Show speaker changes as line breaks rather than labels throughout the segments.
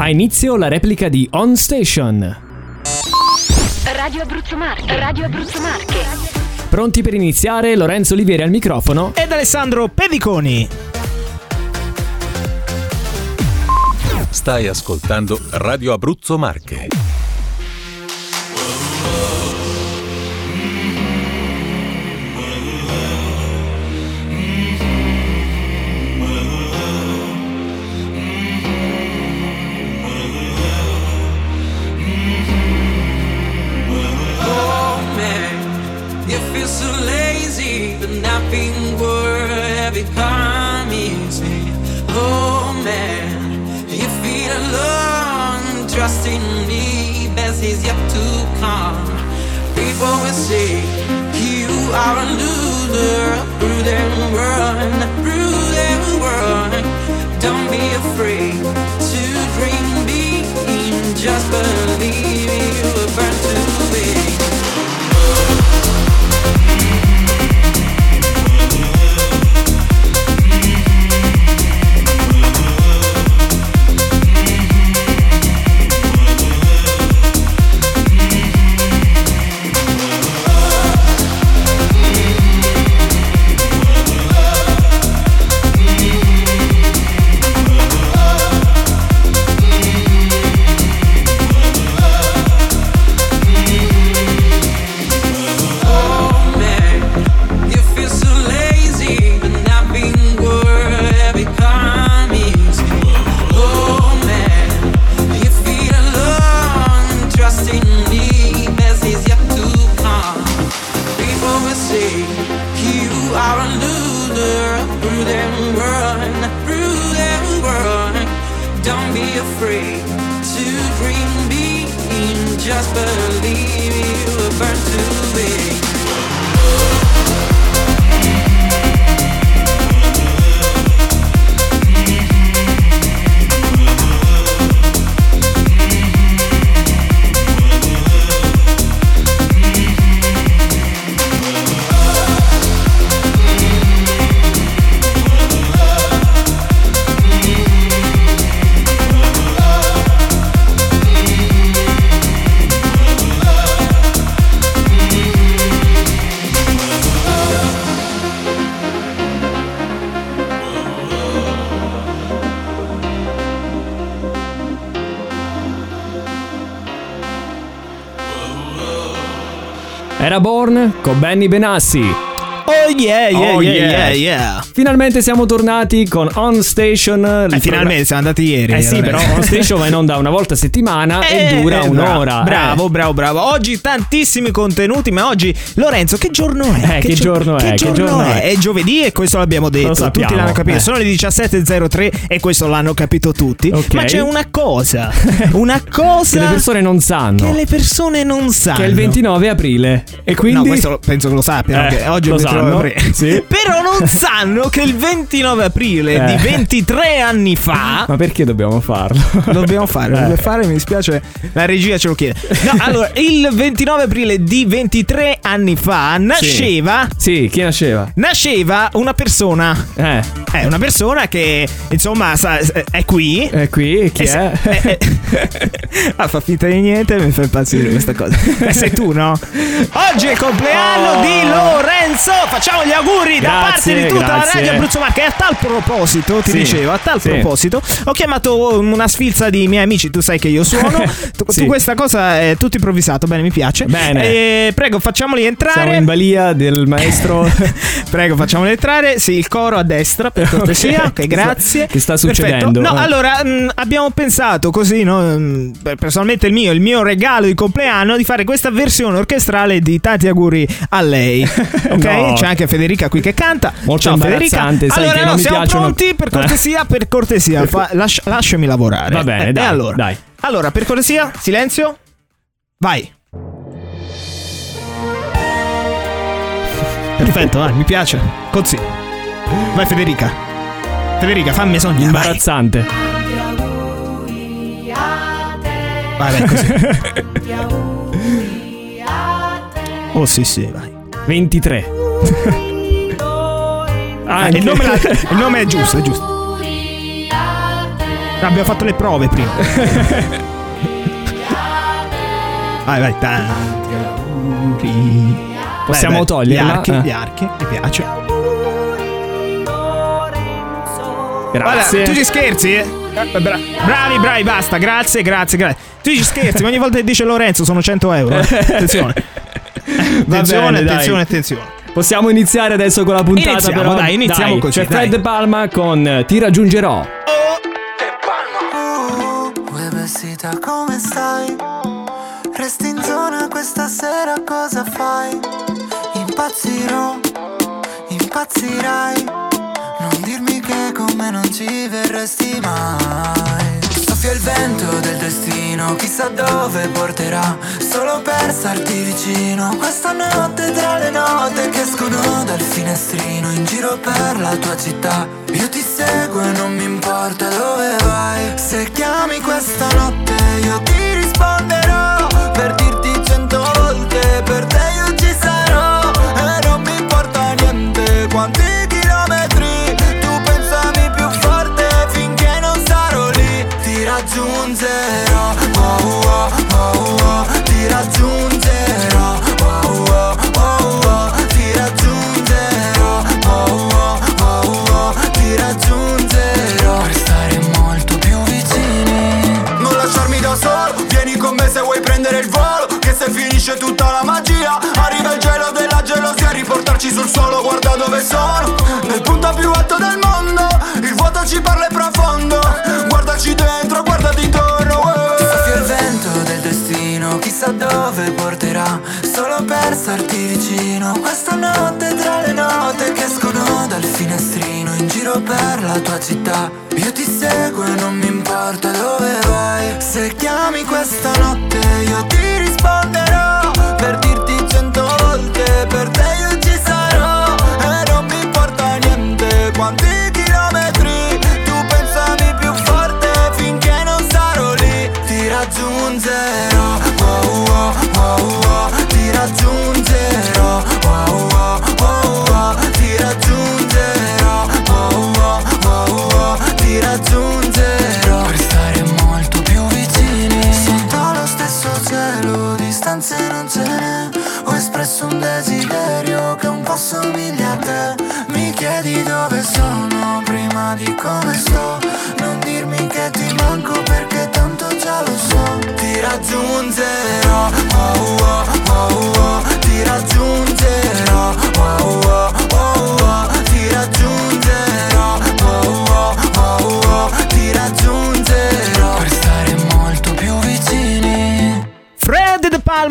Ha inizio la replica di On Station.
Radio Abruzzo Marche, Radio Abruzzo Marche.
Pronti per iniziare? Lorenzo Olivieri al microfono.
Ed Alessandro Pediconi.
Stai ascoltando Radio Abruzzo Marche.
Yet to come. People will say you are a loser, through them run, through them run. Don't be afraid to dream big, just believe you Born
con Benny Benassi.
Oh yeah, yeah,
Oh,
yeah,
yeah.
yeah, yeah.
Finalmente siamo tornati con On Station.
Eh, finalmente siamo andati ieri.
Eh sì, però On Station va in onda una volta a settimana e
Eh,
dura
eh,
un'ora.
Bravo, bravo, bravo. Oggi tantissimi contenuti, ma oggi Lorenzo, che giorno è?
Eh, che giorno è?
Che
Che
giorno,
giorno
è?
è?
È giovedì e questo l'abbiamo detto. tutti l'hanno capito.
eh.
Sono le 17.03 e questo l'hanno capito tutti.
Ok.
Ma c'è una cosa, una cosa
Che le persone non sanno.
che le persone non sanno.
Che è il 29 aprile. E quindi.
No, questo penso che lo sappiano.
Eh,
che oggi è
lo
il 29
sanno,
aprile.
sì.
Però non sanno che il 29 aprile
Eh.
di 23 anni fa.
Ma perché dobbiamo farlo?
Lo dobbiamo fare, lo
Eh.
dobbiamo fare, mi dispiace, la regia ce lo chiede. No, allora, il 29 aprile di 23 anni fa nasceva
Sì, chi nasceva?
nasceva una persona.
Eh,
È una persona che, insomma, sa- è qui.
è qui, chi
E se-
è?
eh, eh. ah, fa finta di niente, mi fa impazzire questa cosa. Eh, sei tu, no? Oggi è il compleanno
Oh.
di Lorenzo. Facciamo gli auguri da
Grazie,
parte di tutta
grazie.
la radio Abruzzo Marche. E a tal proposito, ti
Sì,
dicevo, a tal
sì.
proposito, ho chiamato una sfilza di miei amici. Tu sai che io suono. tu,
Sì.
tu questa cosa è tutto improvvisato. Bene, mi piace.
Bene.
Eh, prego, facciamoli entrare.
Siamo in balia del maestro.
Prego, facciamoli entrare. Sì, il coro a destra, per cortesia. Ok, grazie.
che sta
Perfetto.
succedendo?
No,
Eh.
allora, mh, abbiamo pensato così, no? mh, per- personalmente il mio, il mio regalo di compleanno, di fare questa versione orchestrale di Tanti auguri a lei. Ok?
No.
C'è anche Federica qui che canta.
Molto
Ciao Federica. allora,
che
no, siamo
piacciono-
pronti? Per cortesia, per cortesia, fa- lascia- lasciami lavorare.
Va bene,
Eh,
dai,
allora,
dai.
allora, per cortesia, silenzio. Vai. Perfetto, vai, mi piace. Così. Vai Federica. Federica, fammi sognare.
Imbarazzante.
vai, vai così. Oh sì, sì, vai.
23. Ah,
Ah, il, nome il nome è giusto, è giusto. Abbiamo fatto le prove prima. vai, vai, tanti auguri.
Possiamo toglierla?
Gli archi, gli archi, mi piace.
Grazie.
Guarda, tu ci scherzi? eh? Bra- bravi, bravi, basta. Grazie, grazie, grazie. Tu ci scherzi, ma ogni volta che dice Lorenzo sono 100 euro. eh. Attenzione. Attenzione,
bene, dai.
attenzione, attenone.
Possiamo iniziare adesso con la puntata
Iniziamo,
però.
dai, iniziamo così,
C'è Fred
dai.
Palma con Ti raggiungerò.
Uè vestita come stai? Resti in zona questa sera cosa fai? Impazzirò, impazzirai Non dirmi che con me non ci verresti mai Soffia il vento del destino, chissà dove porterà Solo per starti vicino. Questa notte tra le note che escono dal finestrino In giro per la tua città. Io ti seguo e non mi importa dove vai Se chiami questa notte io ti raggiungerò. Oh, oh, oh, oh, Ti raggiungerò. Oh, oh, oh, oh, Ti raggiungerò. Oh, oh, oh, oh, Ti raggiungerò. Per stare molto più vicini. Non lasciarmi da solo. Vieni con me se vuoi prendere il volo Se finisce tutta la magia. Arriva il gelo della gelosia Riportarci sul suolo guarda dove sono. Nel punto più alto del mondo Il vuoto ci parla è profondo. Guardaci dentro, guardati intorno Ti soffia il vento del destino Chissà dove porterà. Solo per starti vicino Questa notte tra le note Che escono dal finestrino In giro per la tua città. Io ti seguo e non mi importa dove vai Se chiami questa notte Io ti risponderò Per dirti cento volte Per te io Prima di come sto. Non dirmi che ti manco Perché tanto già lo so. Ti raggiungerò oh,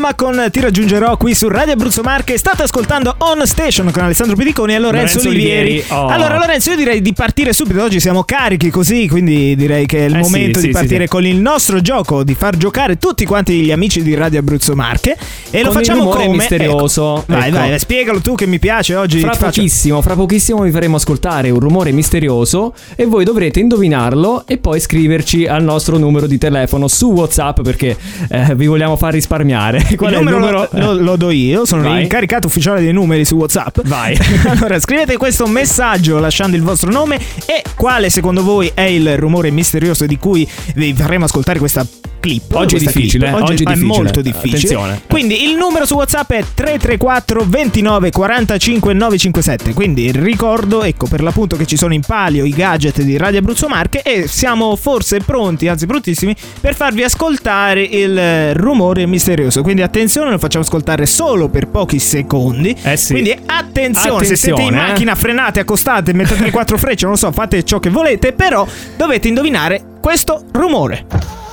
Palma con Ti raggiungerò qui su Radio Abruzzo Marche. State ascoltando On Station con Alessandro Pediconi e Lorenzo,
Lorenzo
Olivieri.
Olivieri, oh.
Allora, Lorenzo, io direi di partire subito. Oggi siamo carichi così, quindi direi che è il
Eh
momento
sì,
di
sì,
partire
sì.
con il nostro gioco, di far giocare tutti quanti gli amici di Radio Abruzzo Marche. E lo
Con il
facciamo
rumore
come
misterioso.
Ecco. Vai,
Ecco.
vai, spiegalo tu che mi piace oggi.
Fra pochissimo, fra pochissimo vi faremo ascoltare un rumore misterioso e voi dovrete indovinarlo e poi scriverci al nostro numero di telefono su WhatsApp perché eh, vi vogliamo far risparmiare. Qual
il
è il
numero, lo- lo do io, sono
Vai.
l'incaricato ufficiale dei numeri su WhatsApp.
Vai.
allora, scrivete questo messaggio lasciando il vostro nome e quale secondo voi è il rumore misterioso di cui vi faremo ascoltare questa clip.
Oggi è difficile,
clip.
eh? Oggi è difficile.
molto difficile.
Attenzione.
Quindi il numero su WhatsApp è 334 29 45 957. Quindi ricordo, ecco, per l'appunto che ci sono in palio i gadget di Radio Abruzzo Marche e siamo forse pronti, anzi prontissimi, per farvi ascoltare il eh, rumore misterioso. Quindi attenzione, lo facciamo ascoltare solo per pochi secondi.
Eh sì.
Quindi attenzione, se siete in
Attenzione, eh.
macchina, frenate, accostate, mettete le quattro frecce, non lo so, fate ciò che volete, però dovete indovinare questo rumore.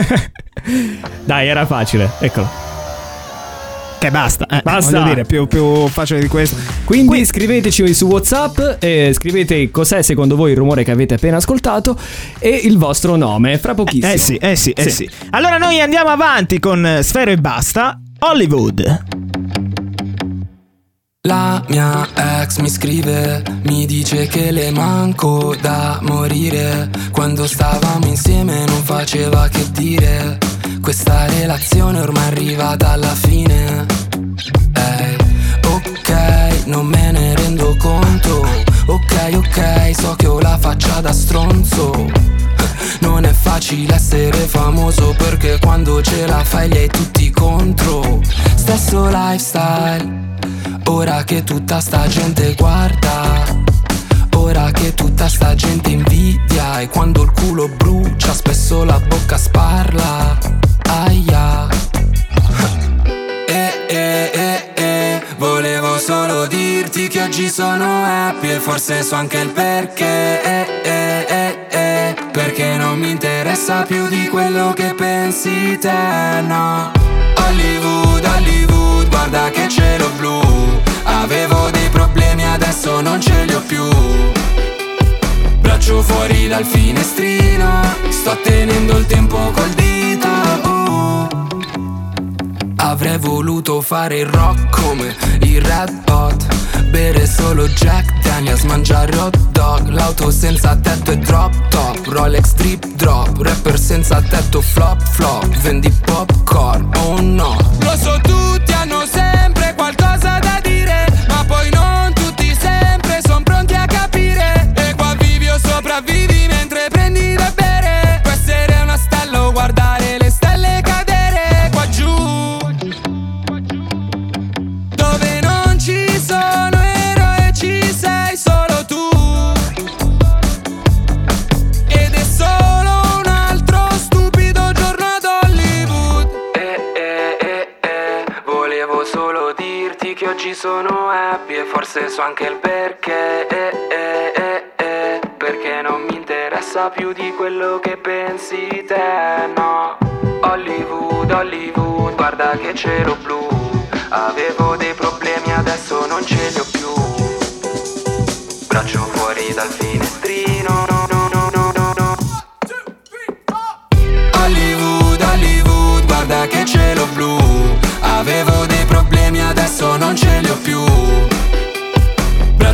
Dai, era facile. Eccolo.
Che basta, eh,
Basta.
voglio dire, più, più facile di questo.
Quindi scriveteci su WhatsApp e scrivete cos'è secondo voi il rumore che avete appena ascoltato e il vostro nome. Fra pochissimo.
Eh sì, eh sì, eh
Sì.
sì. Allora noi andiamo avanti con eh, Sfero e Basta, Hollywood.
La mia ex mi scrive, mi dice che le manco da morire. Quando stavamo insieme non faceva che dire. Questa relazione ormai è arrivata alla fine. Ehi, ok, non me ne rendo conto.
Ok, ok, so che ho la faccia da stronzo. Non è facile essere famoso perché quando ce la fai hai tutti contro. Stesso lifestyle, ora che tutta sta gente guarda. Ora che tutta sta gente invidia e quando il culo brucia spesso la bocca sparla. Aia. Eh, eh, eh, eh, volevo solo dirti che oggi sono happy e forse so anche il perché. Eh, eh, eh, eh, perché non mi interessa più di quello che pensi te, no. Hollywood, Hollywood, guarda che cielo blu. Avevo dei problemi, adesso non ce li ho più. Braccio fuori dal finestrino, sto tenendo il tempo col dito. uh. Avrei voluto fare il rock come i Red Hot Bere solo Jack Daniels, mangiare hot dog L'auto senza tetto e drop top Rolex drip drop Rapper senza tetto flop flop Vendi popcorn, oh no. Lo so tutti hanno forse anche il perché Eh eh eh eh Perché non mi interessa più di quello che pensi te No Hollywood, Hollywood Guarda che cielo blu Avevo dei problemi, adesso non ce li ho più. Braccio fuori dal finestrino. No, no, no, no, no, no. Hollywood, Hollywood, guarda che cielo blu. Avevo dei problemi, adesso non ce li ho più.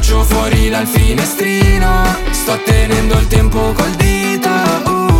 Braccio fuori dal finestrino. Sto tenendo il tempo col dito. uh.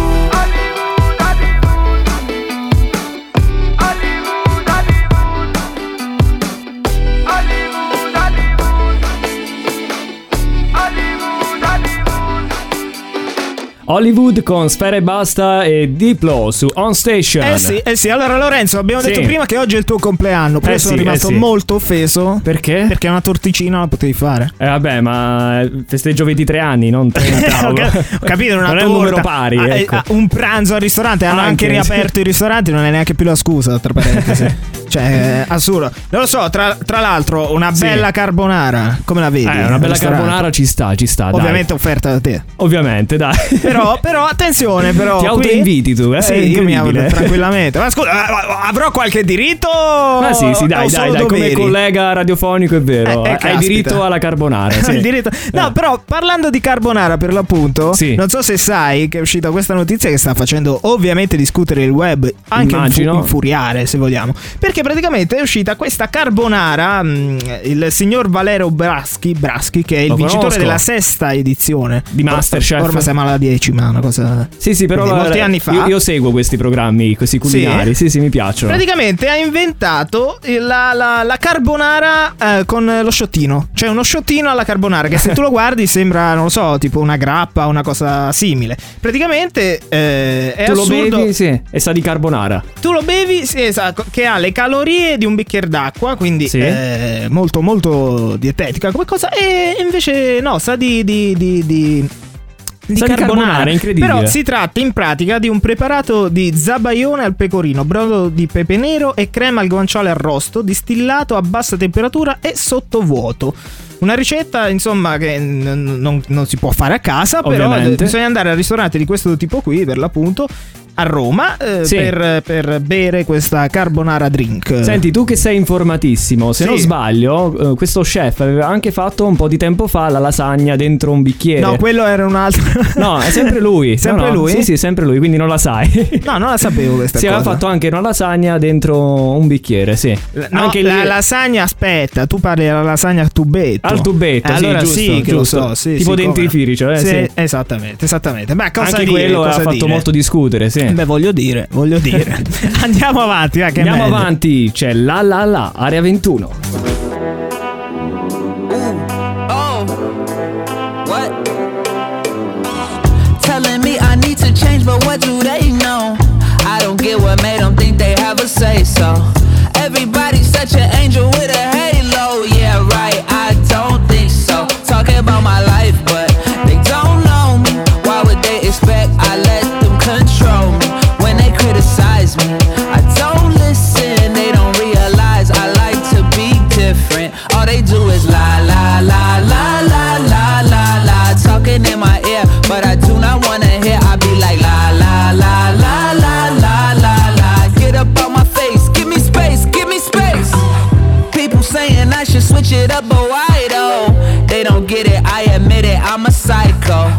Hollywood
con Sfera e Basta e Diplo su On Station.
Eh sì, eh sì. Allora, Lorenzo, abbiamo
Sì.
detto prima che oggi è il tuo compleanno. Però
Eh
sono
sì,
rimasto
eh sì.
molto offeso.
Perché?
Perché una torticina la potevi fare.
Eh vabbè, ma festeggio 23 anni, non 30.
ho, ca- ho capito, una
non è un
torta.
numero pari,
Ah, eh,
ecco.
ah, un pranzo al ristorante. Hanno anche,
Anche,
riaperto i ristoranti, non è neanche più la scusa, tra parentesi. cioè, eh, assurdo. Non lo so, tra, tra l'altro, una
Sì.
bella carbonara. Come la vedi?
Eh, una bella carbonara ci sta, ci sta, dai.
Ovviamente offerta da te.
Ovviamente, dai.
Però, però attenzione, però.
Ti autoinviti tu, eh?
Sì,
È
io mi apro tranquillamente. Ma scusa, eh, avrò qualche diritto?
Ma sì, sì, dai, dai, dai, come collega radiofonico è vero.
Eh, eh,
Hai
caspita.
diritto alla carbonara. Sì.
diritto- No,
Eh.
però parlando di carbonara per l'appunto,
Sì.
non so se sai che è uscita questa notizia che sta facendo ovviamente discutere il web, anche
Immagino.
infuriare se vogliamo. Perché praticamente è uscita questa carbonara, mh, il signor Valero Braschi, Braschi che è il
Lo
vincitore
conosco.
della sesta edizione
Di Masterchef.
Ormai siamo alla decima, una cosa.
Sì, sì, però
Quindi molti anni fa.
Io, io seguo questi programmi, questi culinari. Sì, sì, mi piacciono.
Praticamente ha inventato la, la- la carbonara eh, con lo sciottino. Cioè uno sciottino alla carbonara che se tu lo guardi sembra, non lo so, tipo una grappa o una cosa simile. Praticamente eh, è
tu lo
assurdo.
bevi, sì, e sa di carbonara.
Tu lo bevi, sì, esatto, che ha le calorie di un bicchiere d'acqua, quindi
Sì.
eh, molto molto dietetica come cosa. E invece no, sa di... di, di, di di
di carbonara, incredibile.
Però si tratta in pratica di un preparato di zabaione al pecorino, brodo di pepe nero e crema al guanciale arrosto, distillato a bassa temperatura e sottovuoto. Una ricetta, insomma, che n- non, non si può fare a casa, però
Ovviamente.
bisogna andare al ristorante di questo tipo qui, per l'appunto, a Roma, eh,
Sì.
per, per bere questa carbonara drink.
Senti, tu che sei informatissimo, se
Sì.
non sbaglio, eh, questo chef aveva anche fatto un po' di tempo fa la lasagna dentro un bicchiere.
No, quello era un altro.
No, è sempre lui.
Sempre
No, no.
lui?
Sì, sì, sempre lui, quindi non la sai.
No, non la sapevo questa
Si
cosa.
aveva fatto anche una lasagna dentro un bicchiere, sì.
No,
anche
la
lì-
lasagna, aspetta, tu parli della lasagna al tubetto.
Al tubetto,
Eh,
sì,
allora
giusto,
sì, che
giusto.
lo so. Sì,
Tipo dentifricio, eh, sì.
Esattamente, esattamente. Beh, cosa
anche
dire,
quello ha fatto
dire?
molto discutere, sì. Certo.
Beh, voglio dire, voglio dire. Andiamo avanti, va,
Andiamo
meglio.
avanti, c'è la la la, area 21.
Eh. Oh. What? Telling me I need to change, but what do they know? I don't get what made them think they have a say so. switch it up, but why though? They don't get it, I admit it, I'm a psycho.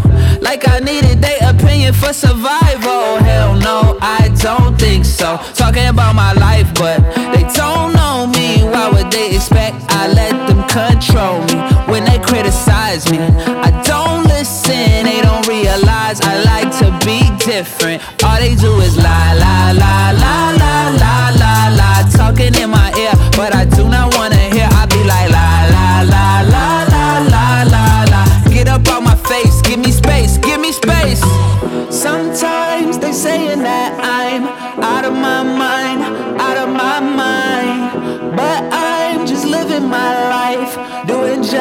Like I needed their opinion for survival. Hell no, I don't think so. Talking about my life, but they don't know me. Why would they expect I let them control me when they criticize me? I don't listen, they don't realize I like to be different. All they do is lie, lie, lie,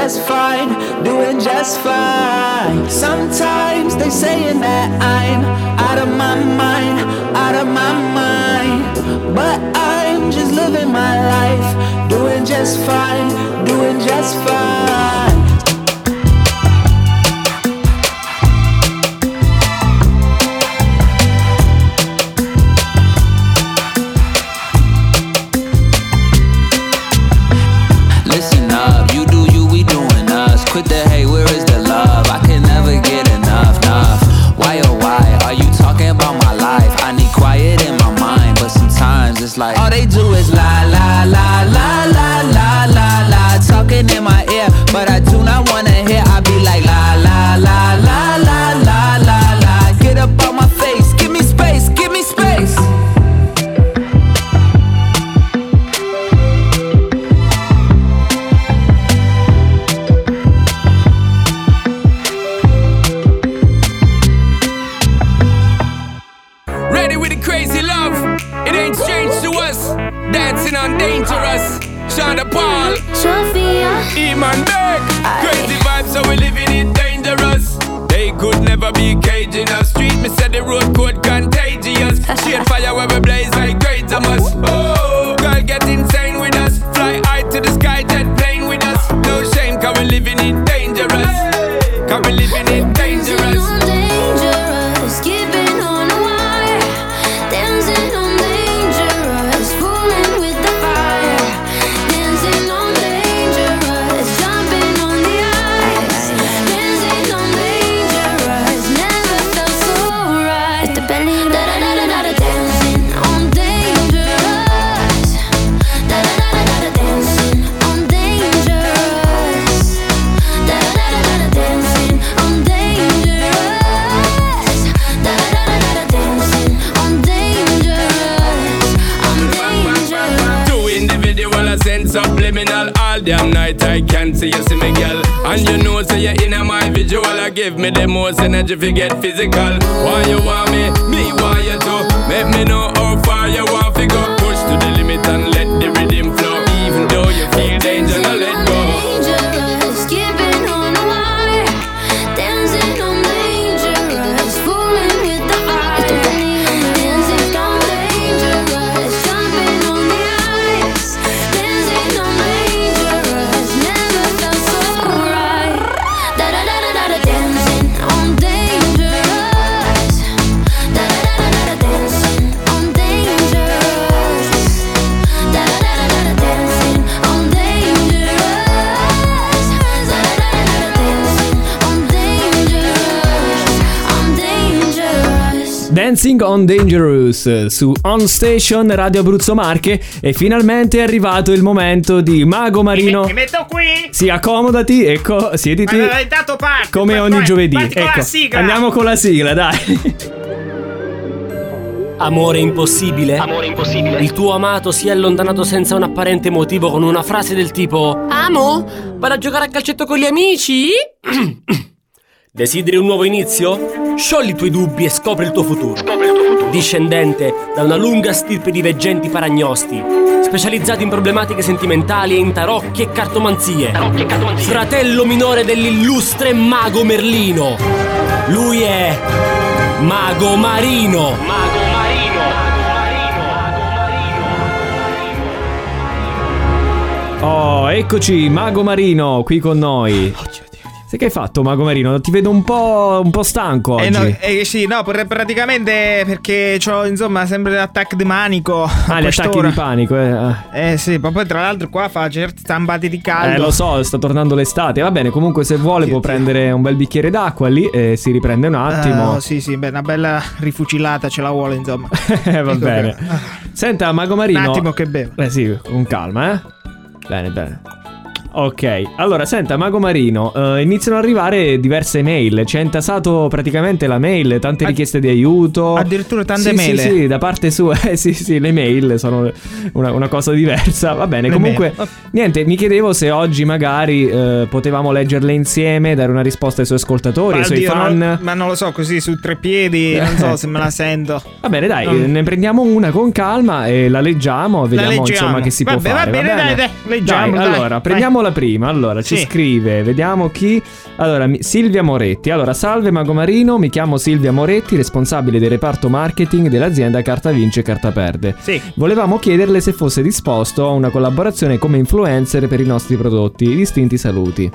just fine, doing just fine. Sometimes they saying that I'm out of my mind, out of my mind. But I'm just living my life, doing just fine, doing just fine. with the hate, where is the love? I can never get enough, enough. Why oh why are you talking about my life? I need quiet in my mind, but sometimes it's like all they do is lie, lie, lie, lie, lie, lie, lie, lie, talking in my
Dancing on Dangerous
su On Station Radio Abruzzo Marche e finalmente è arrivato il momento di Mago Marino.
Mi, metto qui.
Si accomodati, ecco, siediti.
Ma dato parte,
come ogni giovedì.
Ecco, con la
ecco,
sigla.
Andiamo con la sigla, dai.
Amore impossibile? Amore impossibile. Il tuo amato si è allontanato senza un apparente motivo con una frase del tipo Amo? Vado a giocare a calcetto con gli amici? Desideri un nuovo inizio? Sciogli i tuoi dubbi e scopri il tuo futuro. Discendente da una lunga stirpe di veggenti paragnosti, specializzati in problematiche sentimentali e in tarocchi e cartomanzie. Fratello minore dell'illustre mago Merlino. Lui è Mago Marino. Mago
Oh, eccoci, Mago Marino qui con noi. Sai che hai fatto, Mago Marino? Ti vedo un po', un po' stanco oggi.
Eh, no, eh, sì, no, pr- praticamente perché ho insomma sempre l'attacco di manico.
ah, gli attacchi di panico, eh. ah.
Eh sì, ma poi tra l'altro qua fa certi stampati di caldo.
Eh, lo so, sta tornando l'estate. Va bene, comunque se vuole può prendere un bel bicchiere d'acqua lì e si riprende un attimo.
Eh, sì, sì, beh, una bella rifucilata ce la vuole, insomma.
Eh, va
Ecco
bene.
che-
Senta, Mago Marino.
Un attimo che bevo.
Eh sì, con calma, eh. Bene, bene. Ok, allora senta Mago Marino, eh, iniziano ad arrivare diverse mail, ci ha intasato praticamente la mail, tante richieste di aiuto.
Addirittura tante
Sì,
mail.
Sì, sì, da parte sua, eh, sì, sì, le mail sono una, una cosa diversa. Va bene,
Le
comunque,
mail.
niente, mi chiedevo se oggi magari eh, potevamo leggerle insieme, dare una risposta ai suoi ascoltatori, ai suoi
Oddio,
fan.
non- ma non lo so, così su tre piedi, non so se me la sento.
Va bene, dai,
Non-
ne prendiamo una con calma e la leggiamo, vediamo
leggiamo.
insomma che si può
bene, va
fare.
bene, dai, dai, leggiamo,
dai, allora,
vai.
prendiamo la prima. Allora, ci
Sì.
scrive, vediamo chi. Allora, mi- Silvia Moretti. Allora, salve Mago Marino, mi chiamo Silvia Moretti, responsabile del reparto marketing dell'azienda Carta Vince e Carta Perde.
Sì.
Volevamo chiederle se fosse disposto a una collaborazione come influencer per i nostri prodotti. Distinti saluti.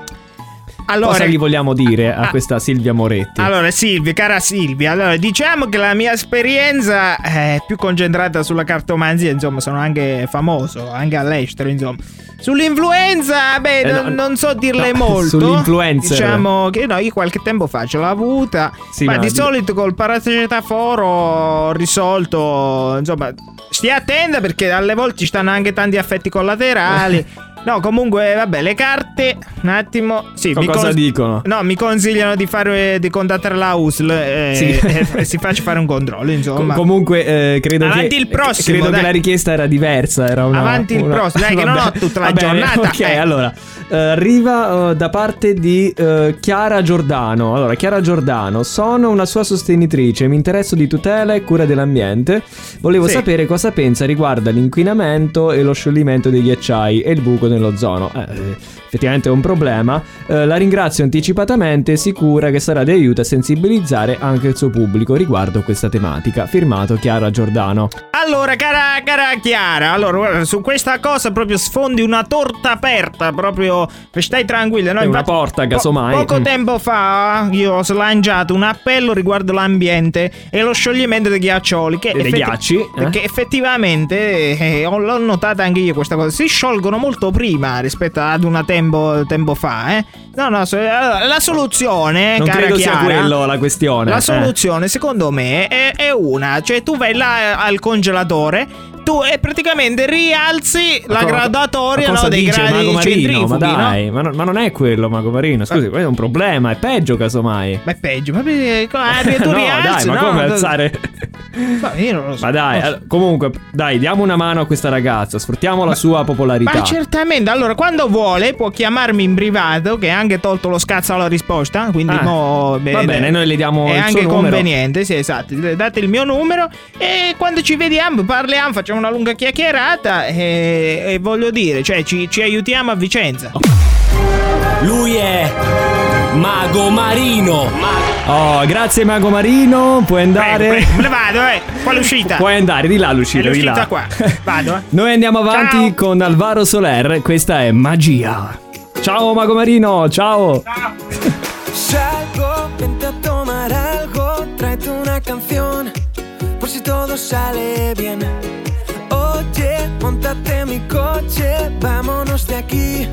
Allora,
Cosa gli vogliamo dire a
ah,
questa Silvia Moretti?
Allora, Silvia, cara Silvia, allora diciamo che la mia esperienza è più concentrata sulla cartomanzia, insomma, sono anche famoso, anche all'estero, insomma. Sull'influenza, beh,
Eh,
non,
no,
non so dirle
no,
molto.
sull'influencer.
Diciamo che no, io qualche tempo fa ce l'ho avuta,
Sì,
ma
ma
di
di-
solito col paracetamolo ho risolto, insomma, stia attenta perché alle volte ci stanno anche tanti effetti collaterali. No, comunque, vabbè, le carte, un attimo. Sì,
Co- cosa
cons-
dicono?
No, mi consigliano di fare di contattare la USL e,
Sì.
e- e si faccia fare un controllo,
Com-
insomma.
comunque, eh, credo
Avanti
che.
il prossimo,
Credo
dai.
che la richiesta era diversa. Era una,
Avanti il
una-
prossimo, dai, che non ho tutta la
Va bene,
giornata,
Ok,
eh.
allora. eh, arriva eh, da parte di eh, Chiara Giordano. Allora, Chiara Giordano, sono una sua sostenitrice. Mi interesso di tutela e cura dell'ambiente. Volevo
Sì.
sapere cosa pensa riguardo all'inquinamento e lo scioglimento dei ghiacciai e il buco nell'ozono. Eh, effettivamente è un problema. Eh, la ringrazio anticipatamente, sicura che sarà di aiuto a sensibilizzare anche il suo pubblico riguardo questa tematica. Firmato Chiara Giordano.
Allora, cara, cara Chiara, allora su questa cosa proprio sfondi una torta aperta, proprio stai tranquilla, no?
È una
Infatti,
porta, casomai.
poco
Mm.
tempo fa io ho slanciato un appello riguardo l'ambiente e lo scioglimento dei ghiaccioli. Che
Dei ghiacci, eh?
Perché effettivamente eh, ho- l'ho notata anche io questa cosa. Si sciolgono molto prima rispetto ad una tempo, tempo fa, eh. No, no, la soluzione,
Non
cara
credo sia
Chiara,
quello la questione.
la
eh.
soluzione, secondo me, è, è una. Cioè, tu vai là eh, al congelatore. Tu e praticamente rialzi la
co-
gradatoria
ma cosa
no, dei
dice
gradi centrifughi,
Ma
no?
dai, ma, no- ma non è quello, Mago Marino. Scusi, questo è un problema, è peggio casomai.
Ma è peggio, ma perché- tu
no,
rialzi,
dai, ma
no?
come alzare?
Ma io non lo so.
Ma dai,
so.
comunque, dai, diamo una mano a questa ragazza, sfruttiamo la sua popolarità.
Ma certamente, allora quando vuole può chiamarmi in privato, che ha anche tolto lo scazzo alla risposta, quindi
Ah,
mo,
va bene, noi le diamo
È
il
anche
suo numero.
conveniente, sì, esatto. Date il mio numero e quando ci vediamo parliamo, facciamo una lunga chiacchierata e, e voglio dire, cioè ci, ci aiutiamo a Vicenza.
Lui è Mago Marino.
Oh, grazie Mago Marino, puoi andare.
Prego, prego, me ne vado, eh. Qual è l'uscita?
Puoi andare, di là
È
Lucilla, di là.
l'uscita qua. Vado, eh.
Noi andiamo avanti
Ciao.
con Alvaro Soler, questa è magia. Ciao Mago Marino, ciao.
Salgo, vente a tomar algo, tráete una canción, por si todo sale bien. Montate mi coche, vámonos de aquí,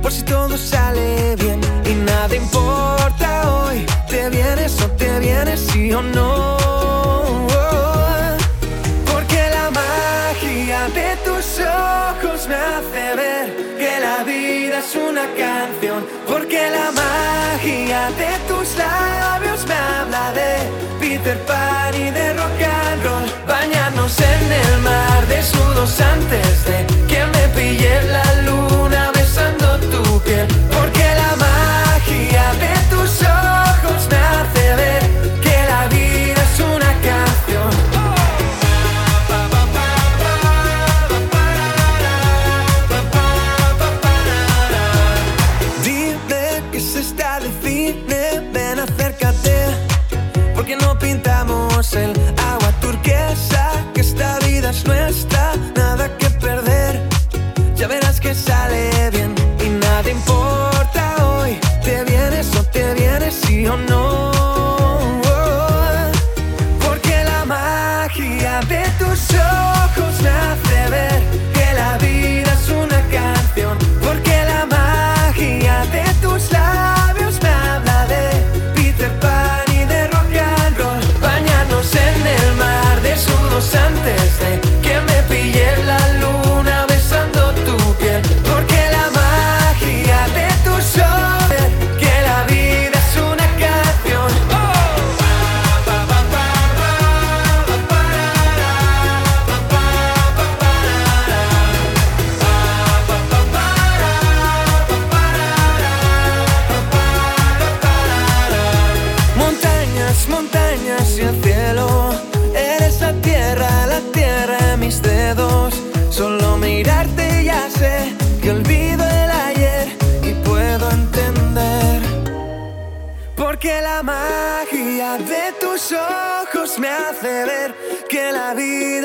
por si todo sale bien. Y nada importa hoy, te vienes o te vienes, sí o no. En el mar desnudos antes de que me pille la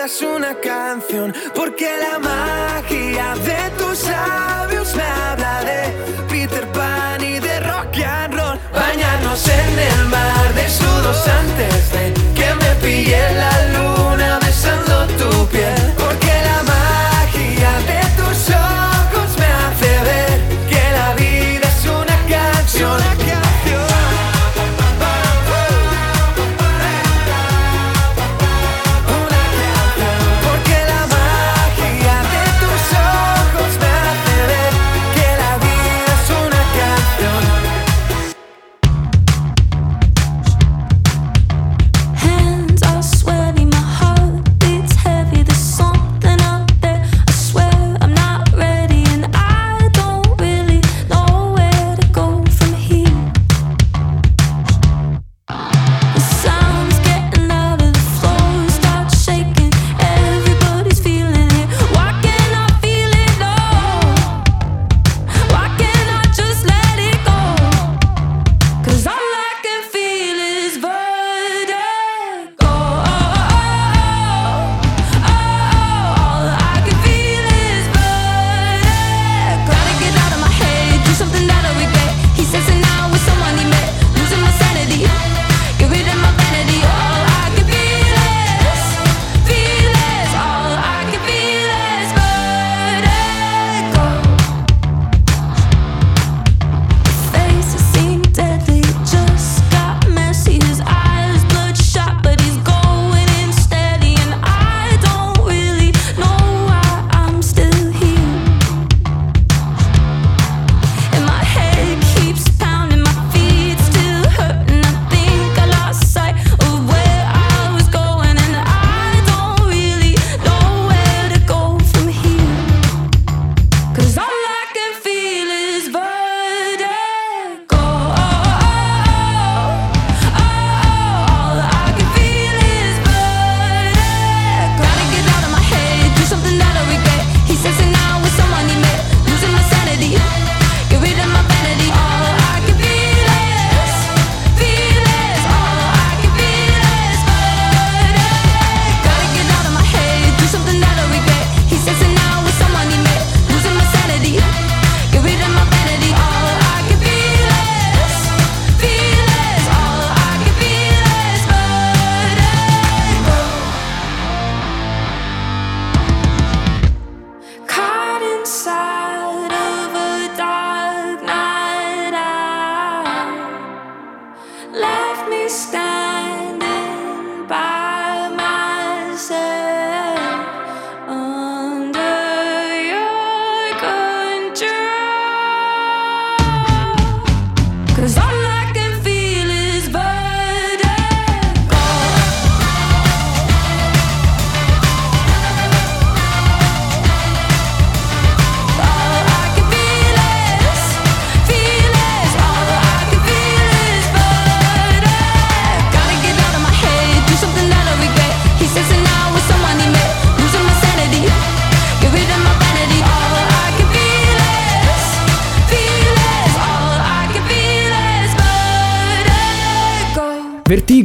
es una canción. Porque la magia de tus labios me habla de Peter Pan y de rock and roll. Bañarnos en el mar desnudos antes de que me pille la luna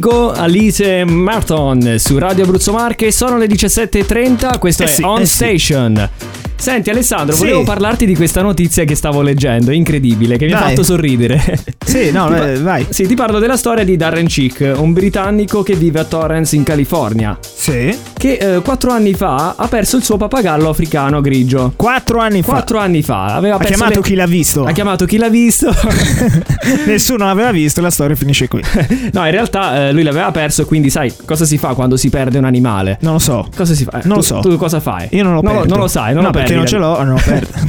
Vertigo,
Alice Martin su Radio Abruzzo Marche, sono le 17.30, questo
Eh
è
sì,
On
eh sì.
Senti Alessandro,
Sì.
volevo parlarti di questa notizia che stavo leggendo, incredibile, che mi ha
Dai.
fatto sorridere.
Sì, no, eh, vai.
Sì, ti parlo della storia di Darren Chick, un britannico che vive a Torrance in California,
Sì.
che eh, quattro anni fa ha perso il suo papagallo africano grigio.
Quattro anni fa.
Quattro anni fa aveva
Ha chiamato
le-
chi l'ha visto.
Ha chiamato chi l'ha visto.
Nessuno l'aveva visto, la storia finisce qui.
no, in realtà eh, lui l'aveva perso quindi sai cosa si fa quando si perde un animale?
Non lo so.
Cosa si fa? Eh,
Non lo
tu-
so.
Tu cosa fai?
Io non lo perdo.
non lo sai, non
no,
lo
perché
perdi,
non ce l'ho, non lo perdo.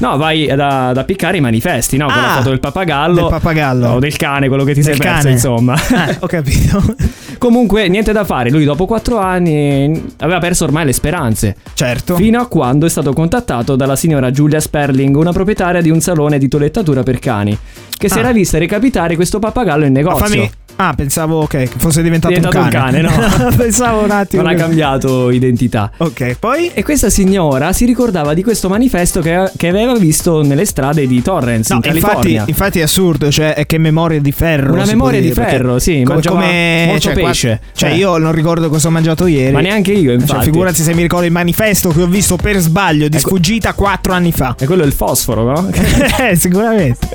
No, vai da, da piccare i manifesti, no? Con la
Ah,
foto del papagallo.
del papagallo.
O del cane, quello che ti sei perso,
cane.
insomma.
Ah, ho capito.
Comunque, niente da fare. Lui, dopo quattro anni, aveva perso ormai le speranze.
Certo.
Fino a quando è stato contattato dalla signora Giulia Sperling, una proprietaria di un salone di toilettatura per cani. Che che si
Ah.
era vista recapitare questo pappagallo in
Ma
negozio.
fammi- Ah, pensavo che fosse diventato,
È diventato un cane, no.
pensavo un attimo.
Non ha cambiato identità.
Ok, poi?
E questa signora si ricordava di questo manifesto che, che aveva visto nelle strade di Torrance
No,
in
infatti,
California.
infatti è assurdo, cioè è che memoria di ferro.
Una memoria
può
di
dire,
ferro, sì, mangiava
come-
molto
cioè,
pesce.
qua- cioè,
Eh.
io non ricordo cosa ho mangiato ieri.
Ma neanche io,
Cioè,
infatti.
figurati se mi ricordo il manifesto che ho visto per sbaglio di
Ecco.
sfuggita quattro anni fa.
E quello è il fosforo, no?
Eh, sicuramente.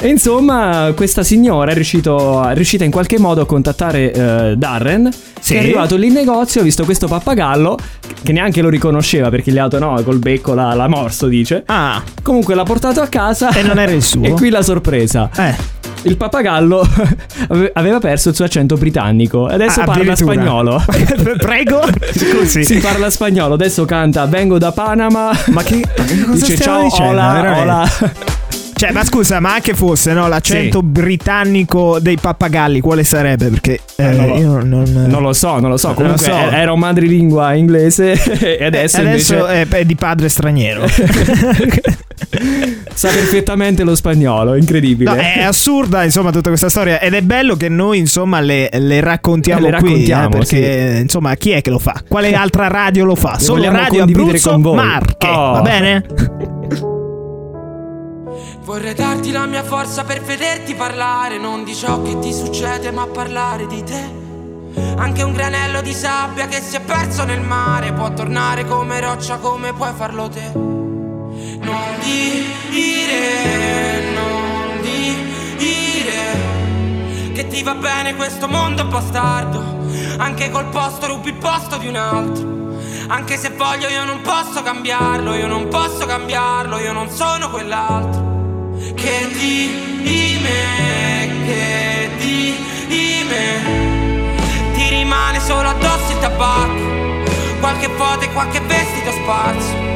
E insomma, questa signora è, è riuscita in qualche modo a contattare eh, Darren.
Sì.
È arrivato lì in negozio, ha visto questo pappagallo, che neanche lo riconosceva perché gli ha dato no, col becco l'ha, l'ha morso, dice.
Ah,
Comunque l'ha portato a casa.
E non era il suo?
E qui la sorpresa.
eh.
Il pappagallo ave- aveva perso il suo accento britannico e adesso
Ah,
parla spagnolo.
Prego. Scusi.
Si parla spagnolo, adesso canta Vengo da Panama.
Ma che, che cosa
Dice ciao,
dicendo?
hola, hola.
Cioè, ma scusa, ma anche fosse no, l'accento
Sì.
britannico dei pappagalli, quale sarebbe? Perché eh,
non lo-
io non, non-
Non lo so, non lo so. Comunque
lo so.
e- era un madrelingua inglese e adesso,
adesso
invece
è, di padre straniero.
sa perfettamente lo spagnolo, incredibile.
No, è assurda insomma tutta questa storia ed è bello che noi insomma le, le raccontiamo
Le
qui
raccontiamo,
eh, perché insomma chi è che lo fa? Quale altra radio lo fa?
Le
Solo Radio Abruzzo
con voi.
Marche,
Oh.
va bene?
Vorrei darti la mia forza per vederti parlare, non di ciò che ti succede, ma parlare di te. Anche un granello di sabbia che si è perso nel mare può tornare come roccia come puoi farlo te. Non dire, non dire che ti va bene questo mondo bastardo. Anche col posto rubi il posto di un altro. Anche se voglio io non posso cambiarlo, io non posso cambiarlo, io non sono quell'altro. Che di, di me, che di, di me Ti rimane solo addosso il tabacco Qualche foto e qualche vestito spazio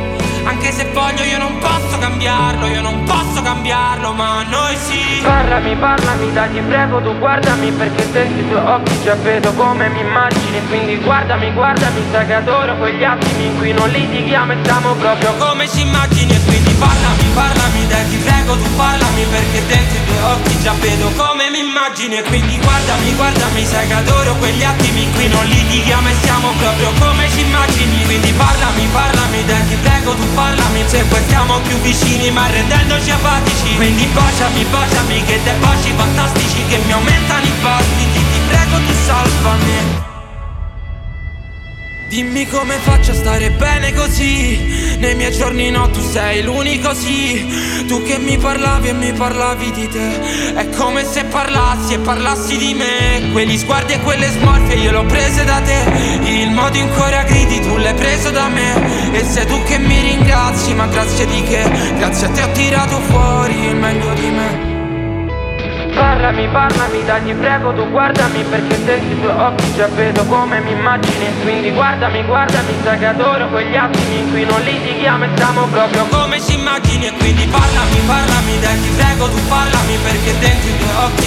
anche se voglio io non posso cambiarlo, io non posso cambiarlo, ma noi sì. Parlami, parlami, dai ti prego tu guardami perché dentro i tuoi occhi già vedo come mi immagini. Quindi guardami, guardami, sai che adoro quegli attimi in cui non litighiamo e stiamo proprio come ci immagini quindi parlami, parlami, dai ti prego tu parlami perché dentro i tuoi occhi già vedo come mi immagini. E quindi guardami, guardami, sai che adoro quegli attimi in cui non litighiamo e siamo proprio come ci immagini. Quindi parlami, parlami, dai ti prego tu parlami. Se poi stiamo più vicini ma rendendoci apatici. Quindi baciami, baciami che dei baci fantastici che mi aumentano i battiti. Ti prego tu salvami Dimmi come faccio a stare bene così. Nei miei giorni no, tu sei l'unico sì. Tu che mi parlavi e mi parlavi di te. È come se parlassi e parlassi di me. Quegli sguardi e quelle smorfie io l'ho prese da te. Il modo in cui ora gridi tu l'hai preso da me. E sei tu che mi ringrazi ma grazie di che? Grazie a te ho tirato fuori il meglio di me Parlami, parlami, dai ti prego tu guardami perché dentro i tuoi occhi già vedo come mi immagini Quindi guardami, guardami, sai che adoro quegli attimi in cui non litighiamo e stiamo proprio come ci immagini quindi parlami, parlami, dai ti prego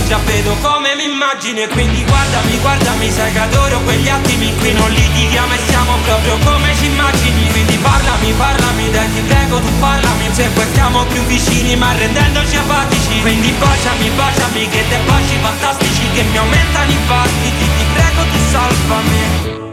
già vedo come mi immagini E quindi guardami, guardami, sai che adoro quegli attimi in cui non litighiamo e siamo proprio come ci immagini Quindi parlami, parlami, dai ti prego tu parlami Se poi stiamo più vicini ma rendendoci apatici Quindi baciami, baciami che dei baci fantastici che mi aumentano i battiti Ti prego tu salvami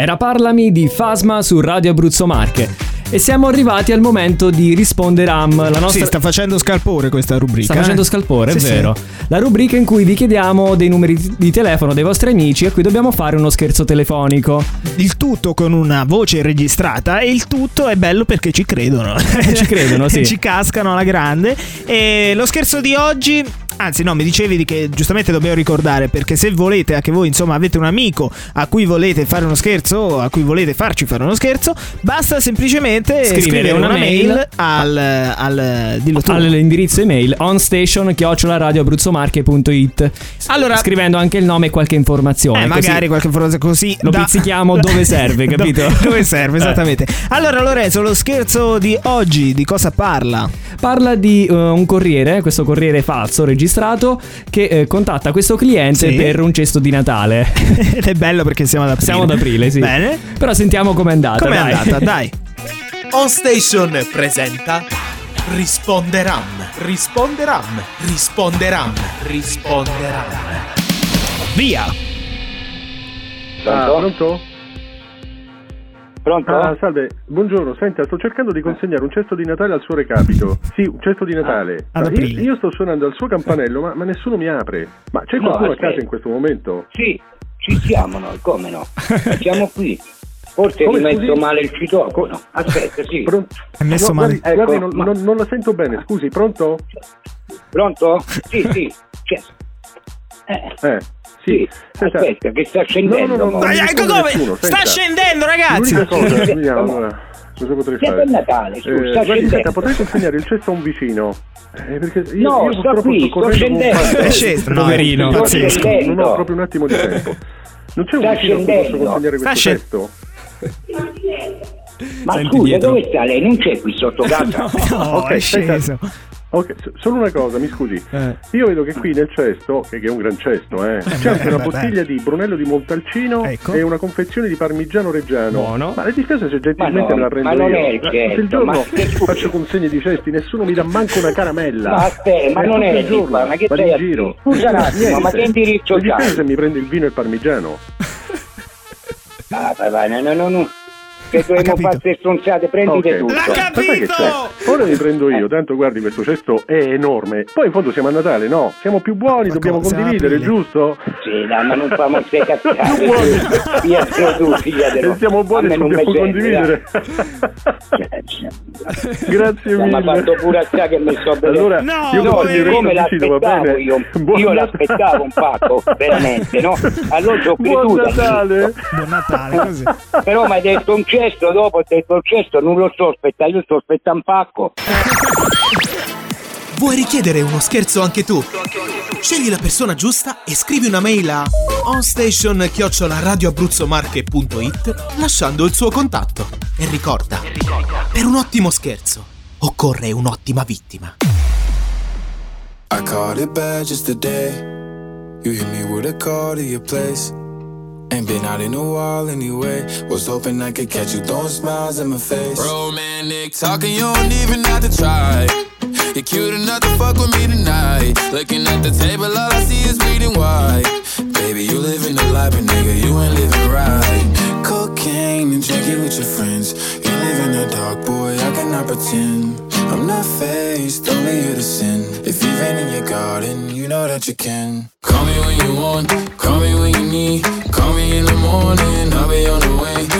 Era Parlami di Fasma su Radio Abruzzo Marche. E siamo arrivati al momento di rispondere am la nostra
Sì, sta facendo scalpore questa rubrica.
Sta facendo
eh?
scalpore, è
Sì, sì.
vero. La rubrica in cui vi chiediamo dei numeri di telefono dei vostri amici a cui dobbiamo fare uno scherzo telefonico.
Il tutto con una voce registrata e il tutto è bello perché ci credono.
Ci credono, sì.
ci cascano alla grande. E lo scherzo di oggi. Anzi, no, mi dicevi di che giustamente dobbiamo ricordare perché se volete, anche voi, insomma, avete un amico a cui volete fare uno scherzo o a cui volete farci fare uno scherzo, basta semplicemente
Scrivere
scrivere,
una
una, mail,
mail
al, al dillo tu.
All'indirizzo email onstation@radioabruzzomarche.it.
Allora-
scrivendo anche il nome e qualche informazione.
Eh, magari qualche frase così.
lo pizzichiamo dove serve, capito?
Do- dove serve,
Eh.
esattamente. Allora, Lorenzo, lo scherzo di oggi di cosa parla?
Parla di eh, un corriere, questo corriere falso registrato, che eh, contatta questo cliente
Sì.
per un cesto di Natale.
Ed è bello perché siamo ad aprile.
Siamo ad aprile, sì.
Bene.
Però sentiamo com'è andata.
Com'è
dai.
andata? Dai.
On Station presenta Risponderam, risponderam, risponderam, risponderam.
Via.
Ah, pronto?
Pronto?
Ah, salve, buongiorno, senta, sto cercando di consegnare un cesto di Natale al suo recapito. Sì, un cesto di Natale.
ad
Ma io, io sto suonando al suo campanello, ma, ma nessuno mi apre. Ma c'è
No,
qualcuno a
aspetta.
casa in questo momento?
Sì, ci siamo noi, come no? Siamo qui. Forse
Come,
hai
scusi?
male il citofono. Aspetta, sì.
Pronto?
Hai messo
No,
male.
guardi, guardi,
Ecco,
non,
ma-
non- non la sento bene, scusi, pronto?
Pronto? Sì, sì. C'è. Eh,
Eh, sì. Senta-
aspetta, che sta scendendo.
No, no, no, mi
Ecco come?
nessuno,
Sta
senta.
scendendo, ragazzi.
L'unica cosa,
Sì,
vediamo,
sì.
cosa potrei
Siamo
fare?
Natale, scusa,
Eh,
sta
guardi, senta, potrei consegnare il cesto a un vicino? Eh, perché io,
No,
io
sto qui,
sto
scendendo.
con-
È sceso, no,
Poverino.
pazzesco.
Non ho proprio un attimo di tempo. Non c'è un
Sta
vicino cui posso consegnare
Sta
questo
scen-
cesto?
Ma
Senti
scusa,
dietro.
dove sta lei? Non c'è qui sotto casa?
No,
Ok,
è sceso.
Ok, solo una cosa, mi scusi.
Eh.
Io vedo che qui nel cesto, che è un gran cesto, eh, c'è anche una
beh,
bottiglia di Brunello di Montalcino
Ecco.
e una confezione di parmigiano reggiano.
Buono.
Ma le dispiace se gentilmente
no,
me la prendo
ma non
io.
è il
Eh,
cesto,
tutto il giorno faccio consegne di cesti, nessuno mi dà manco una caramella.
Ma aspetta, ma
Eh,
non è
il giorno,
ma che
vado
stai
in
a
giro.
Scusa un attimo,
Niente.
ma che indirizzo
Mi dispiace
c'hai?
se mi prende il vino e il parmigiano.
Ah, vai, vai, no, no, no, no. Che dovremmo fare queste stronzate, prendite
Ok.
tutto.
L'ha
Ma
capito!
Ora mi prendo io, tanto guardi questo cesto è enorme. Poi in fondo siamo a Natale, no? Siamo più buoni,
Ma
dobbiamo condividere,
Aprile.
giusto?
Sì, dai, ma non famo queste
Più
cazzate.
buoni.
Via tu, figlia dello-
siamo buoni, dobbiamo condividere.
Cioè,
Grazie
ha
mille.
fatto pure a sa che mi sto vedendo.
Allora,
No,
io
no,
voglio il
come l'aspettavo
bene?
io,
Buon
io l'aspettavo un pacco, veramente, no? Allora ho
Buon
creduto.
Natale.
Buon Natale, così.
Però mi hai detto un cesto, dopo ho detto il cesto, non lo sto aspettando, io sto aspettando un pacco.
Vuoi richiedere uno scherzo anche tu? Scegli la persona giusta e scrivi una mail a onstation@radioabruzzomarche.it lasciando il suo contatto. E ricorda, per un ottimo scherzo occorre un'ottima vittima.
I caught it bad just today. You hit me with a call to your place. Ain't been out in a while anyway. Was hoping I could catch you throwing smiles in my face.
Romantic talking, you don't even have to try. You're cute enough to fuck with me tonight. Looking at the table, all I see is bleeding white.
Baby, you living the life, but nigga, you ain't living right. Cocaine and drinking with your friends. You live in the dark, boy, I cannot pretend. I'm not faced, only you to sin. If you've been in your garden, you know that you can.
Call me when you want, call me when you need. Call me in the morning, I'll be on the way.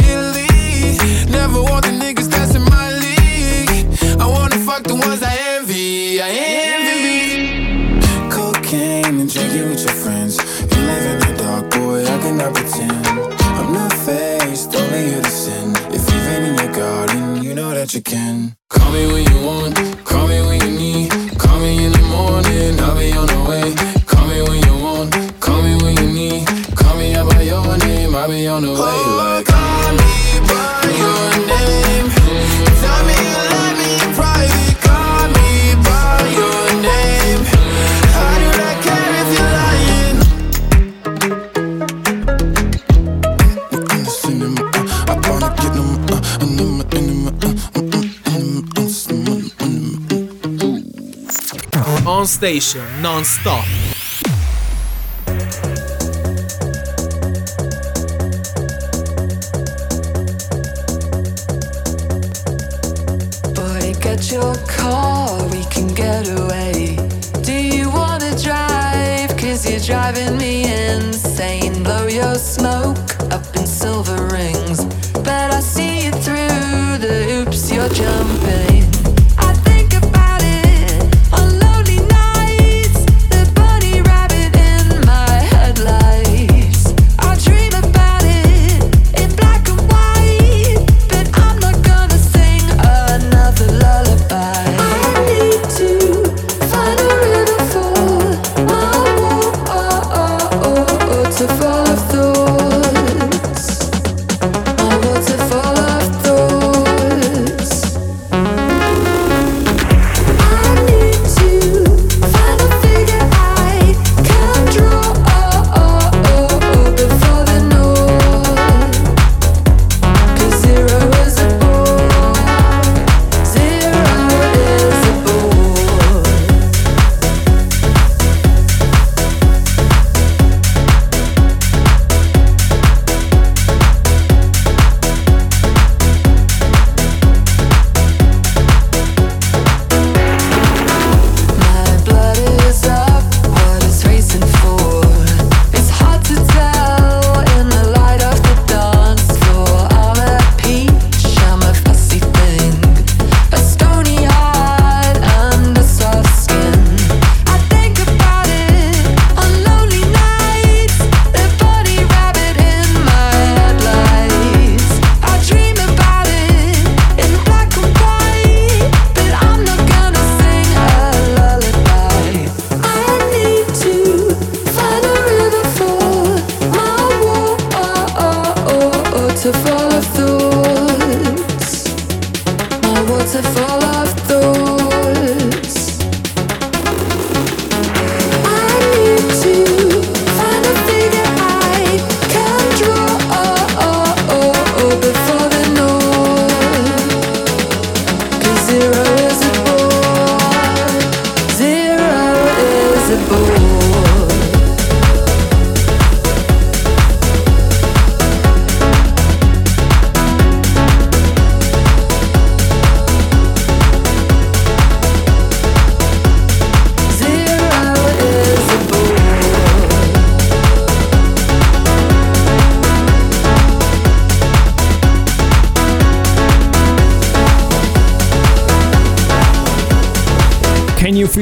Station non-stop.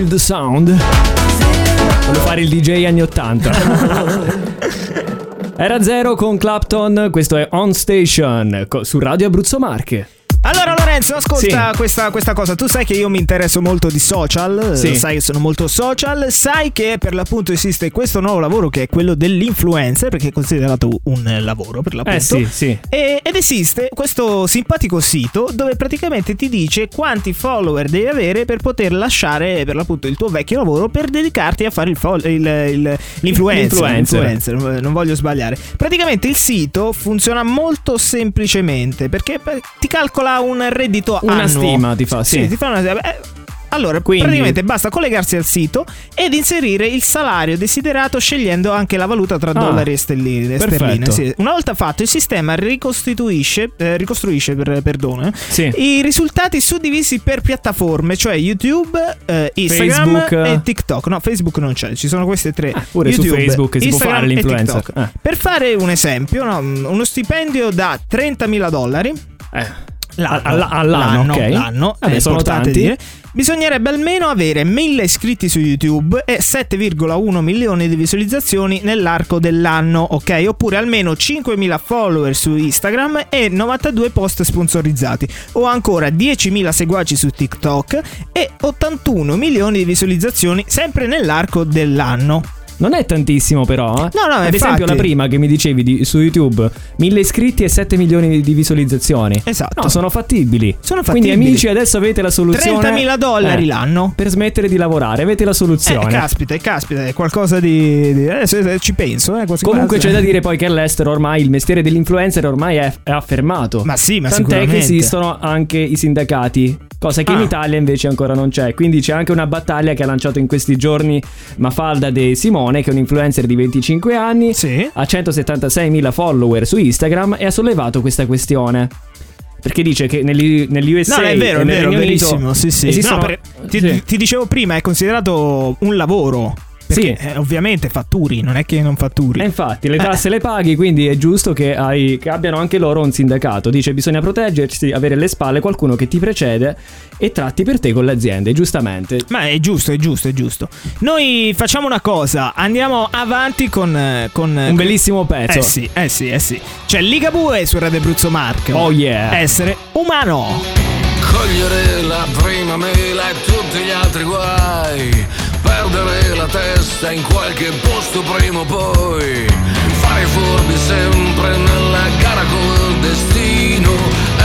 The
sound? Voglio fare il DJ anni 80. Era zero con Clapton, questo è On Station su Radio Abruzzo Marche.
Allora Lorenzo, ascolta
Sì.
questa, questa cosa. Tu sai che io mi interesso molto di social,
Sì.
eh, sai che sono molto social, sai che per l'appunto esiste questo nuovo lavoro che è quello dell'influencer, perché è considerato un eh, lavoro per l'appunto.
Eh sì, sì.
E- ed esiste questo simpatico sito dove praticamente ti dice quanti follower devi avere per poter lasciare per l'appunto il tuo vecchio lavoro per dedicarti a fare il fol- il- il- l'influencer,
L'influencer.
l'influencer, non voglio sbagliare. Praticamente il sito funziona molto semplicemente perché beh, ti calcola un reddito
Una
annuo.
stima ti fa, sì.
ti fa una eh, allora,
Quindi-
praticamente basta collegarsi al sito ed inserire il salario desiderato scegliendo anche la valuta tra
Ah,
dollari e sterline, sì. Una volta fatto, il sistema ricostituisce, eh, ricostruisce per, perdono,
Sì.
i risultati suddivisi per piattaforme, cioè YouTube, eh, Instagram
Facebook.
e TikTok. No, Facebook non c'è, ci sono queste tre.
Ah, pure su
YouTube,
Facebook si può
Instagram
fare
e
l'influencer.
TikTok.
Eh.
Per fare un esempio, no, uno stipendio da 30.000 dollari. L'anno,
All- all'anno, ok.
l'anno,
Vabbè,
è importante dire. Bisognerebbe almeno avere 1000 iscritti su YouTube e 7,1 milioni di visualizzazioni nell'arco dell'anno, ok? Oppure almeno 5.000 follower su Instagram e 92 post sponsorizzati. O ancora 10.000 seguaci su TikTok e 81 milioni di visualizzazioni sempre nell'arco dell'anno.
Non è tantissimo però. eh.
No, no,
Ad
infatti.
esempio la prima che mi dicevi di- su YouTube, 1000 iscritti e 7 milioni di visualizzazioni.
Esatto.
No, sono fattibili.
Sono
Quindi
fattibili.
amici adesso avete la soluzione.
30.000 dollari
Eh,
l'anno.
Per smettere di lavorare, avete la
Eh,
soluzione.
caspita, eh, caspita, è qualcosa di. di- eh, se- se ci penso, eh, quasi
Comunque
quasi.
c'è da dire poi che all'estero ormai il mestiere dell'influencer ormai è, è affermato.
Ma sì, ma
Tant'è che esistono anche i sindacati, cosa che in
Ah.
Italia invece ancora non c'è. Quindi c'è anche una battaglia che ha lanciato in questi giorni Mafalda De Simone, che è un influencer di 25 anni, ha 176.000 follower su Instagram e ha sollevato questa questione. Perché dice che negli, negli USA
No, è vero, è vero, verissimo. Sì, sì.
esistono-
No, per- ti,
Sì.
ti dicevo prima, è considerato un lavoro.
Sì,
eh, ovviamente fatturi, non è che non fatturi.
E infatti le tasse le paghi, quindi è giusto che, hai- che abbiano anche loro un sindacato. Dice bisogna proteggersi, avere alle spalle qualcuno che ti precede e tratti per te con le aziende, giustamente.
Ma è giusto, è giusto, è giusto. Noi facciamo una cosa, andiamo avanti con... eh, con
Un bellissimo pezzo.
Eh sì, eh sì, eh sì. C'è Ligabue su Radio Abruzzo Mark.
Oh yeah.
Essere umano.
Cogliere la prima mela e tutti gli altri guai. Perdere la testa in qualche posto prima o poi. Fare i furbi sempre nella gara col destino.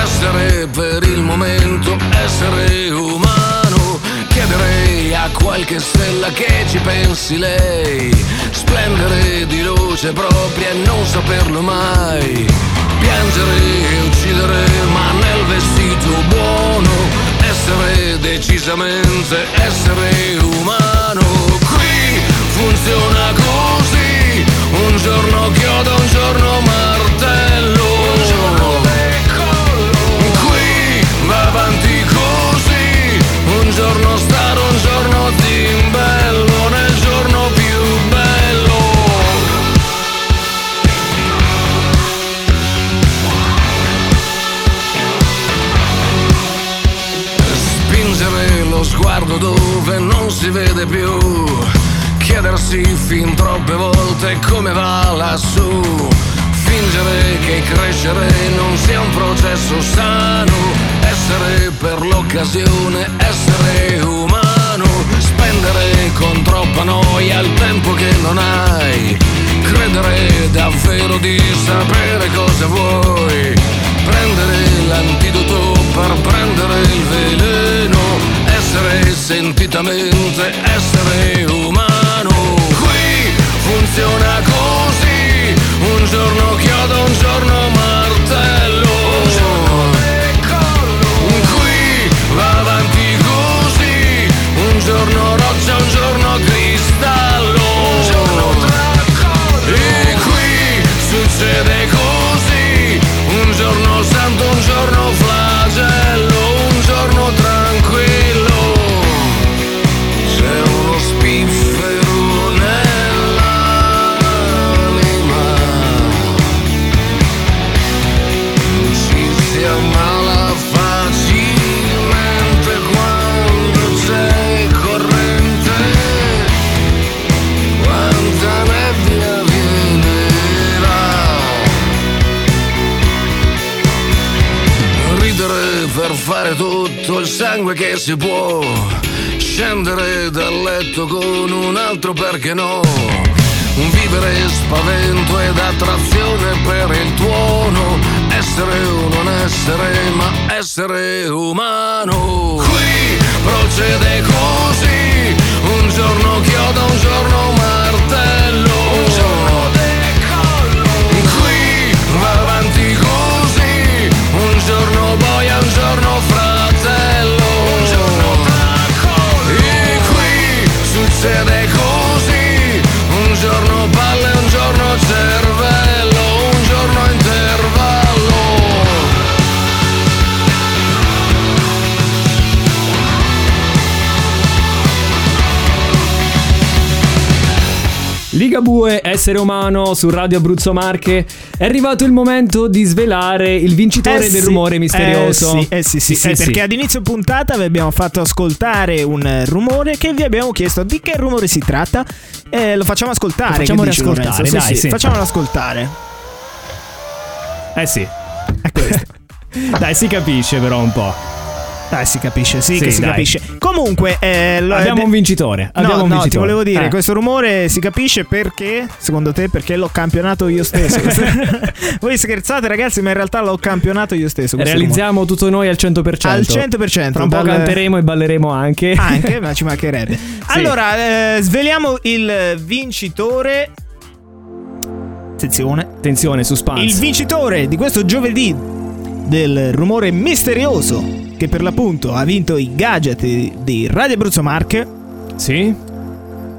Essere per il momento, essere umano. Chiederei a qualche stella che ci pensi lei. Splendere di luce propria e non saperlo mai Piangere e uccidere ma nel vestito buono Essere decisamente essere umano. Qui funziona così Un giorno chiodo, un giorno martello sguardo dove non si vede più. Chiedersi fin troppe volte come va lassù. Fingere che crescere non sia un processo sano. Essere per l'occasione, essere umano. Spendere con troppa noia il tempo che non hai. Credere davvero di sapere cosa vuoi. Prendere l'antidoto per prendere il veleno Essere sentitamente essere umano. Qui funziona così Un giorno chiodo, un giorno martello. Un giorno Qui va avanti così Un giorno roccia, un giorno cristallo il sangue che si può Scendere dal letto con un altro perché no? Vivere spavento ed attrazione per il tuono. Essere o non essere ma essere umano. Qui procede così. Un giorno chiodo, un giorno martello
Ligabue, essere umano su Radio Abruzzo Marche. È arrivato il momento di svelare il vincitore
Eh
del
sì,
rumore misterioso.
Eh sì, eh sì, sì, sì, perché ad inizio puntata vi abbiamo fatto ascoltare un eh, rumore che vi abbiamo chiesto di che rumore si tratta. E lo facciamo ascoltare.
Lo facciamo riascoltare, dai,
sì,
sì.
Facciamolo ascoltare.
Eh sì.
È questo.
Dai, si capisce però un po'.
Dai, si capisce, sì,
Sì,
che si
dai.
capisce. Comunque, eh, lo-
Abbiamo
eh,
un vincitore. Abbiamo
no,
un
no,
vincitore.
ti volevo dire,
Eh.
questo rumore si capisce perché, secondo te, perché l'ho campionato io stesso. Voi scherzate ragazzi, ma in realtà l'ho campionato io stesso. questo
Realizziamo tutto noi al 100%.
Al 100%,
Tra un po'
dal-
canteremo e balleremo anche.
Anche, ma ci mancherebbe. Allora, eh, sveliamo il vincitore. Attenzione.
Attenzione, suspense.
Il vincitore di questo giovedì del rumore misterioso che per l'appunto ha vinto i gadget di Radio Abruzzo Marche.
Sì.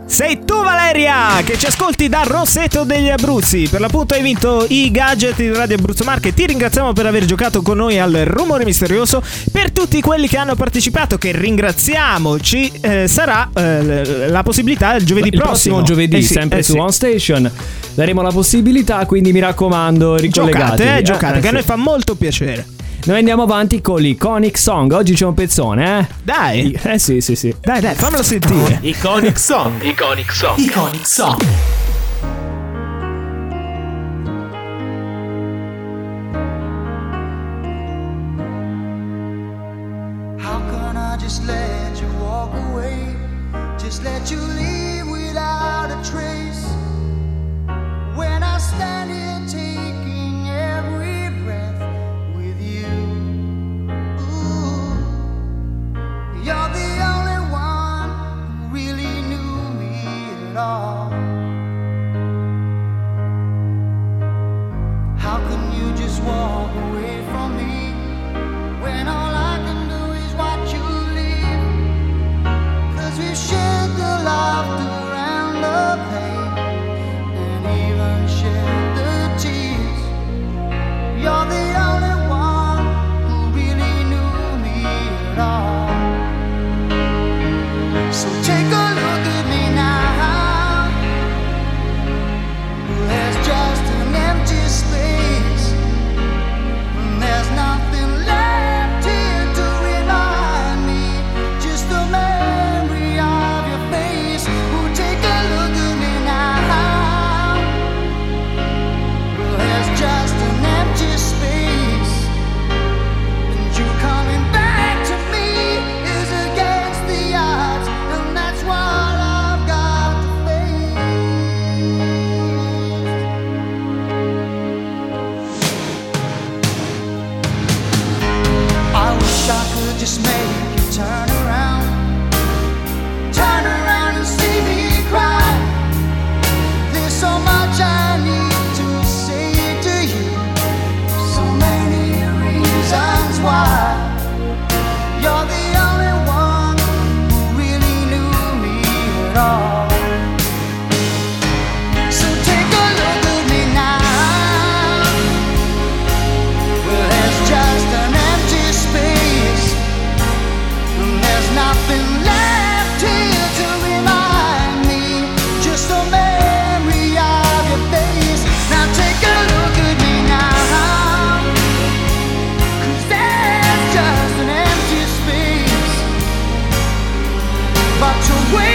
Sei tu Valeria che ci ascolti da Rossetto degli Abruzzi. Per l'appunto hai vinto i gadget di Radio Abruzzo Marche. Ti ringraziamo per aver giocato con noi al rumore misterioso. Per tutti quelli che hanno partecipato, che ringraziamo, ci eh, sarà eh, la possibilità il giovedì
il
prossimo.
prossimo giovedì,
Eh sì,
sempre
eh
su
sì.
On Station, daremo la possibilità, quindi mi raccomando, ricollegatevi.
Giocate, eh, giocate,
Eh,
che a noi fa molto piacere.
Noi andiamo avanti con l'Iconic Song. Oggi c'è un pezzone, eh?
Dai.
Eh sì, sì, sì.
Dai, dai, fammelo sentire.
Iconic Song.
Iconic Song.
Iconic Song.
on.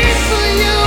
For you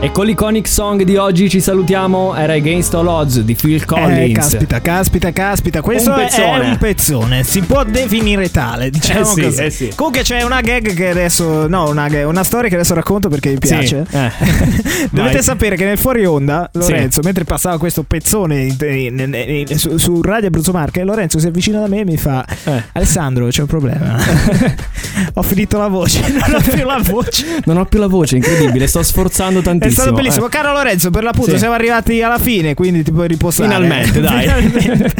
E con l'Iconic Song di oggi ci salutiamo. Era Against All Odds di Phil Collins.
Eh, caspita, caspita, caspita. Questo
Un
è- un pezzone. Si può definire tale, diciamo
Eh sì,
così.
eh sì.
Comunque c'è una gag che adesso. No, una, gag- una storia che adesso racconto perché mi
Sì,
piace.
eh.
Dovete
Vai.
sapere che nel fuori onda,
Sì.
Lorenzo, mentre passava questo pezzone in- in- in- su, su Radio Abruzzo Marche, Lorenzo si avvicina da me e mi fa:
Eh.
Alessandro, c'è un problema. ho finito la voce, non ho più la voce.
Non ho più la voce, incredibile. Sto sforzando
È stato bellissimo,
Eh.
caro Lorenzo. Per l'appunto,
Sì.
siamo arrivati alla fine, quindi ti puoi riposare.
Finalmente, dai.
Finalmente.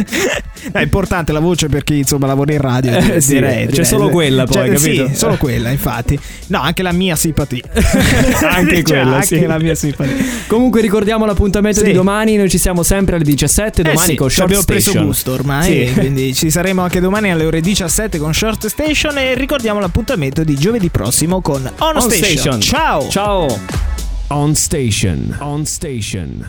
è importante la voce per chi insomma lavora in radio.
Eh,
direi,
sì,
direi,
c'è
direi.
solo quella poi,
Cioè,
capito?
Sì, solo quella, infatti. No, anche la mia simpatia.
Anche
Cioè,
quella,
anche
sì.
la mia simpatia.
Comunque ricordiamo l'appuntamento
Sì.
di domani. Noi ci siamo sempre alle 17.
Eh
Domani
sì,
con Short
abbiamo preso
Station.
gusto ormai, quindi ci saremo anche domani alle ore 17 con Short Station e ricordiamo l'appuntamento di giovedì prossimo con On,
On
Station.
Station.
Ciao!
Ciao. On Station. On Station.